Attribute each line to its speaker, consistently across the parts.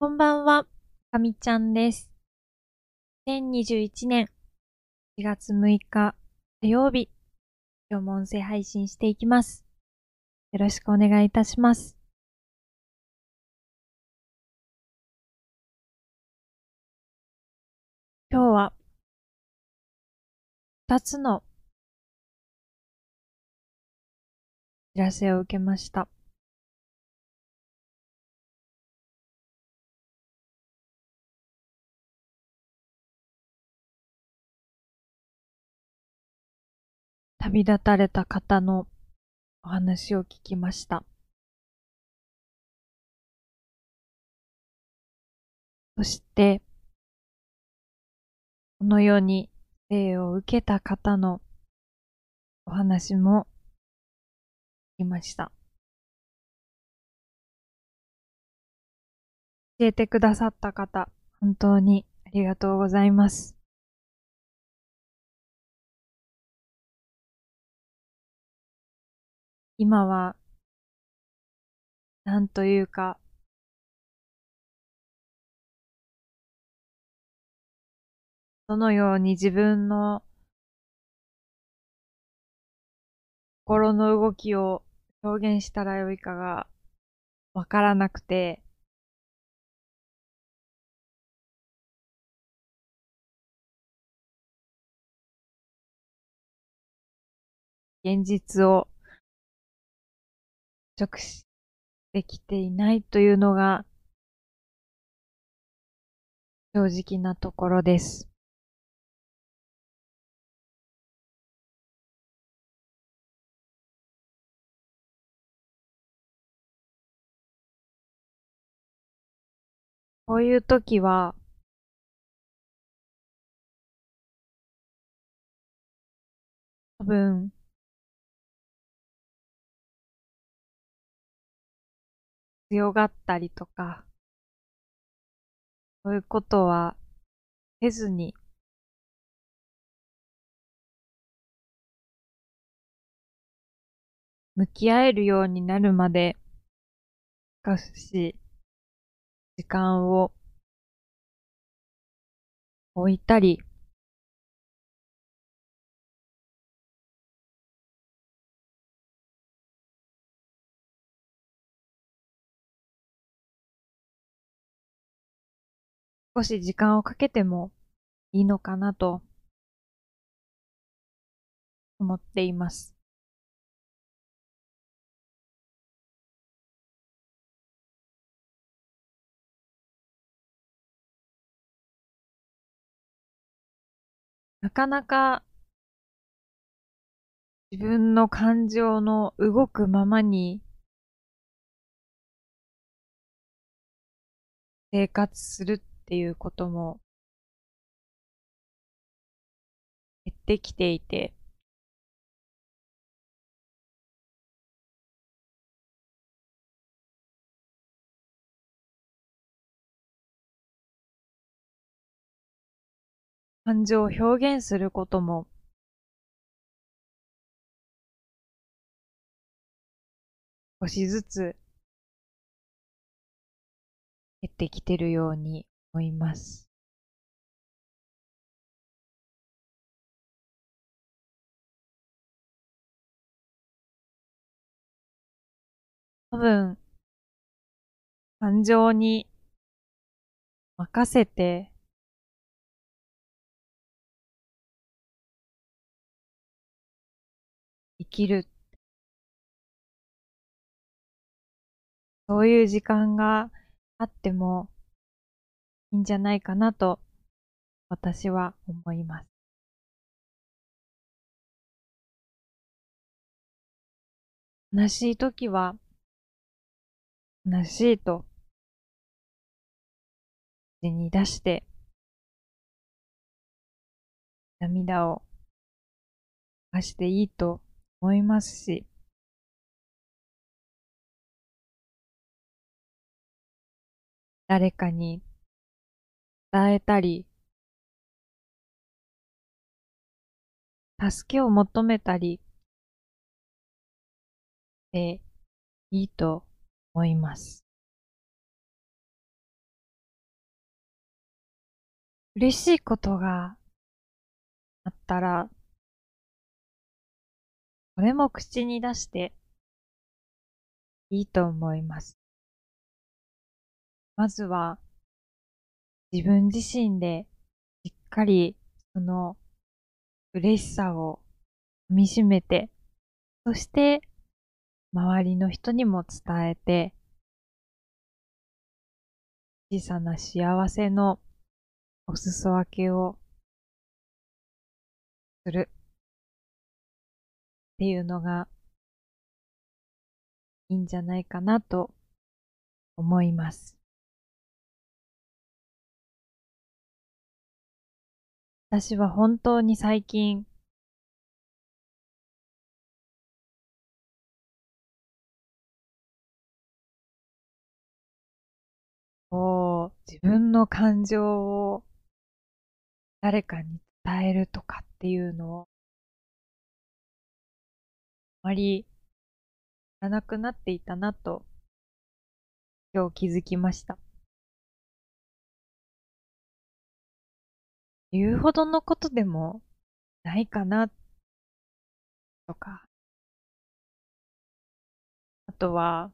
Speaker 1: こんばんは、かみちゃんです。2021年4月6日火曜日、今日も音声配信していきます。よろしくお願いいたします。今日は2つの知らせを受けました。旅立たれた方のお話を聞きました。そして、この世に生を受けた方のお話も聞きました。教えてくださった方、本当にありがとうございます。今は、なんというか、どのように自分の心の動きを表現したらよいかがわからなくて、現実を直視できていないというのが正直なところです。こういう時は、多分、強がったりとか、そういうことはせずに、向き合えるようになるまで、少し時間を置いたり、少し時間をかけてもいいのかなと思っています。なかなか自分の感情の動くままに生活するていうことも減ってきていて、感情を表現することも少しずつ減ってきてるように思います。多分、感情に任せて生きる。そういう時間があってもいいんじゃないかなと私は思います。悲しい時は悲しいと口に出して涙を流していいと思いますし誰かに伝えたり、助けを求めたりでいいと思います。嬉しいことがあったら、それも口に出していいと思います。まずは自分自身でしっかりその嬉しさを噛み締めて、そして周りの人にも伝えて、小さな幸せのお裾分けをするっていうのがいいんじゃないかなと思います。私は本当に最近こう、自分の感情を誰かに伝えるとかっていうのを、あまりらなくなっていたなと、今日気づきました。言うほどのことでもないかな、とか。あとは、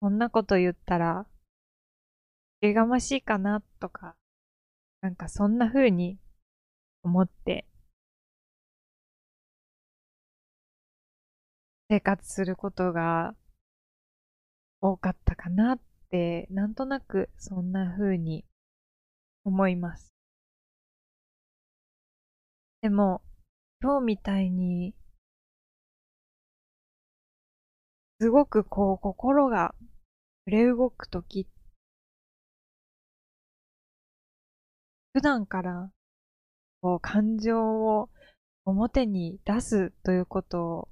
Speaker 1: こんなこと言ったら、えがましいかなとか、なんかそんな風に思って生活することが多かったかな、なんとなくそんな風に思います。でも、今日みたいに、すごくこう心が揺れ動くとき、普段からこう感情を表に出すということを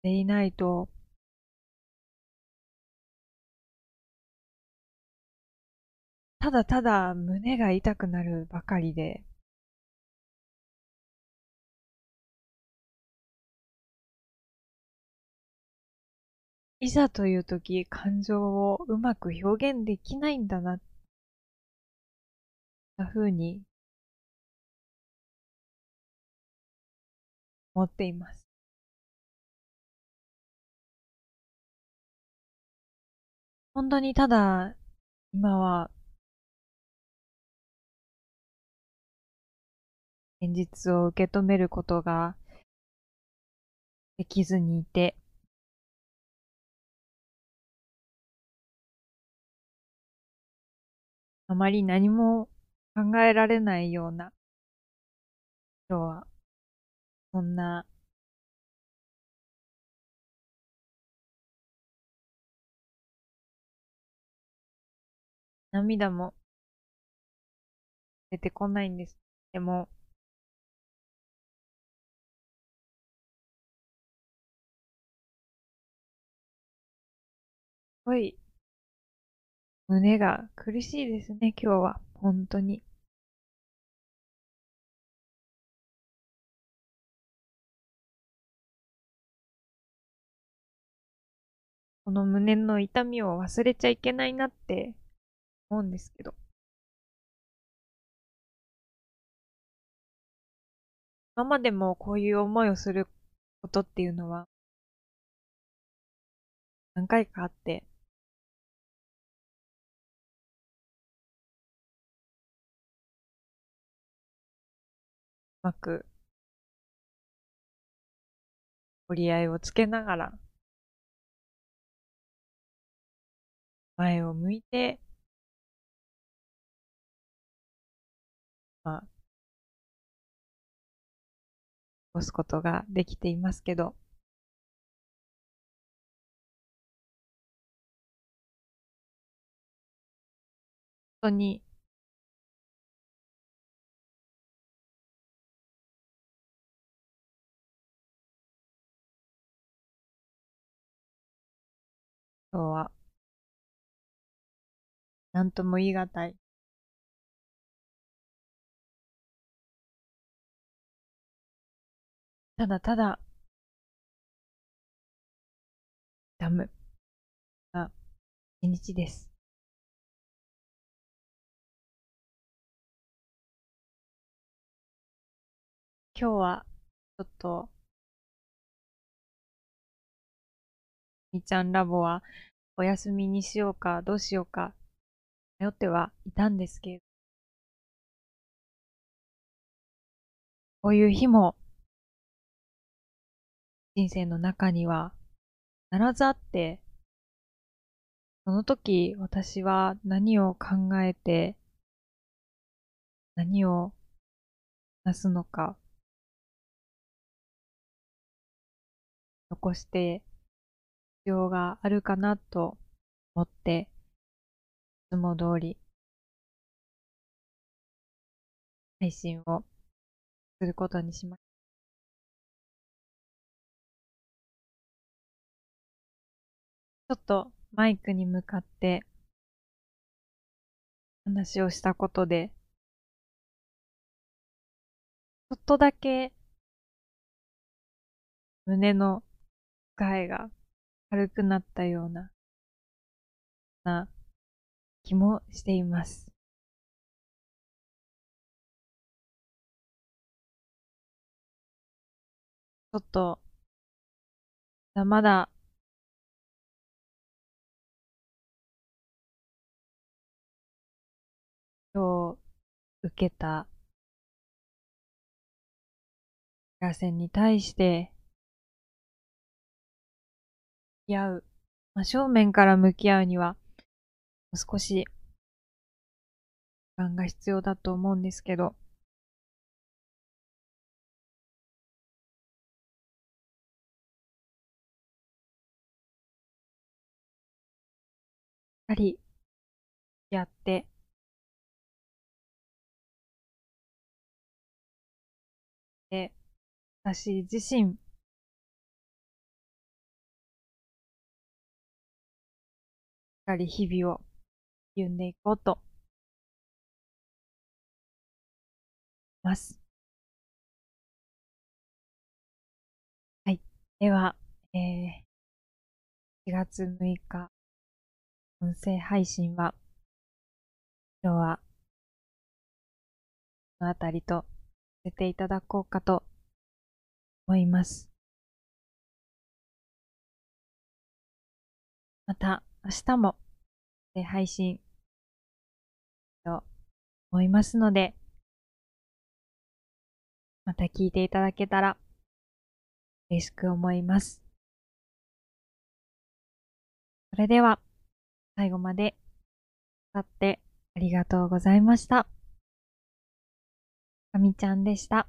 Speaker 1: していないと、ただただ胸が痛くなるばかりで、いざという時、感情をうまく表現できないんだな、な風に。思っています。本当にただ、今は、現実を受け止めることができずにいて、あまり何も考えられないような、今日は、そんな涙も出てこないんです。でも、ごい、胸が苦しいですね、今日は。本当に。この胸の痛みを忘れちゃいけないなって思うんですけど。今までもこういう思いをすることっていうのは何回かあって、まく折り合いをつけながら前を向いてまあ、過ごすことができていますけど、本当に今日は、なんとも言い難い。ただただ、ダム。が一日です。今日は、ちょっと、みちゃんラボはお休みにしようかどうしようか迷ってはいたんですけど、こういう日も人生の中には必ずあって、その時私は何を考えて何をなすのか残して要があるかなと思って、いつも通り配信をすることにしました。ちょっとマイクに向かって話をしたことで、ちょっとだけ胸のえが軽くなったような、な気もしています。ちょっと、まだ、今日受けた、打線に対して、き合う、まあ、正面から向き合うには、少し、時間が必要だと思うんですけど、やはり、やって、で、私自身、かり日々を歩んでいこうとます。はい。では、えー、4月6日、音声配信は、今日は、このあたりとさせていただこうかと思います。また、明日も配信と思いますので、また聞いていただけたら嬉しく思います。それでは、最後まで、さってありがとうございました。かみちゃんでした。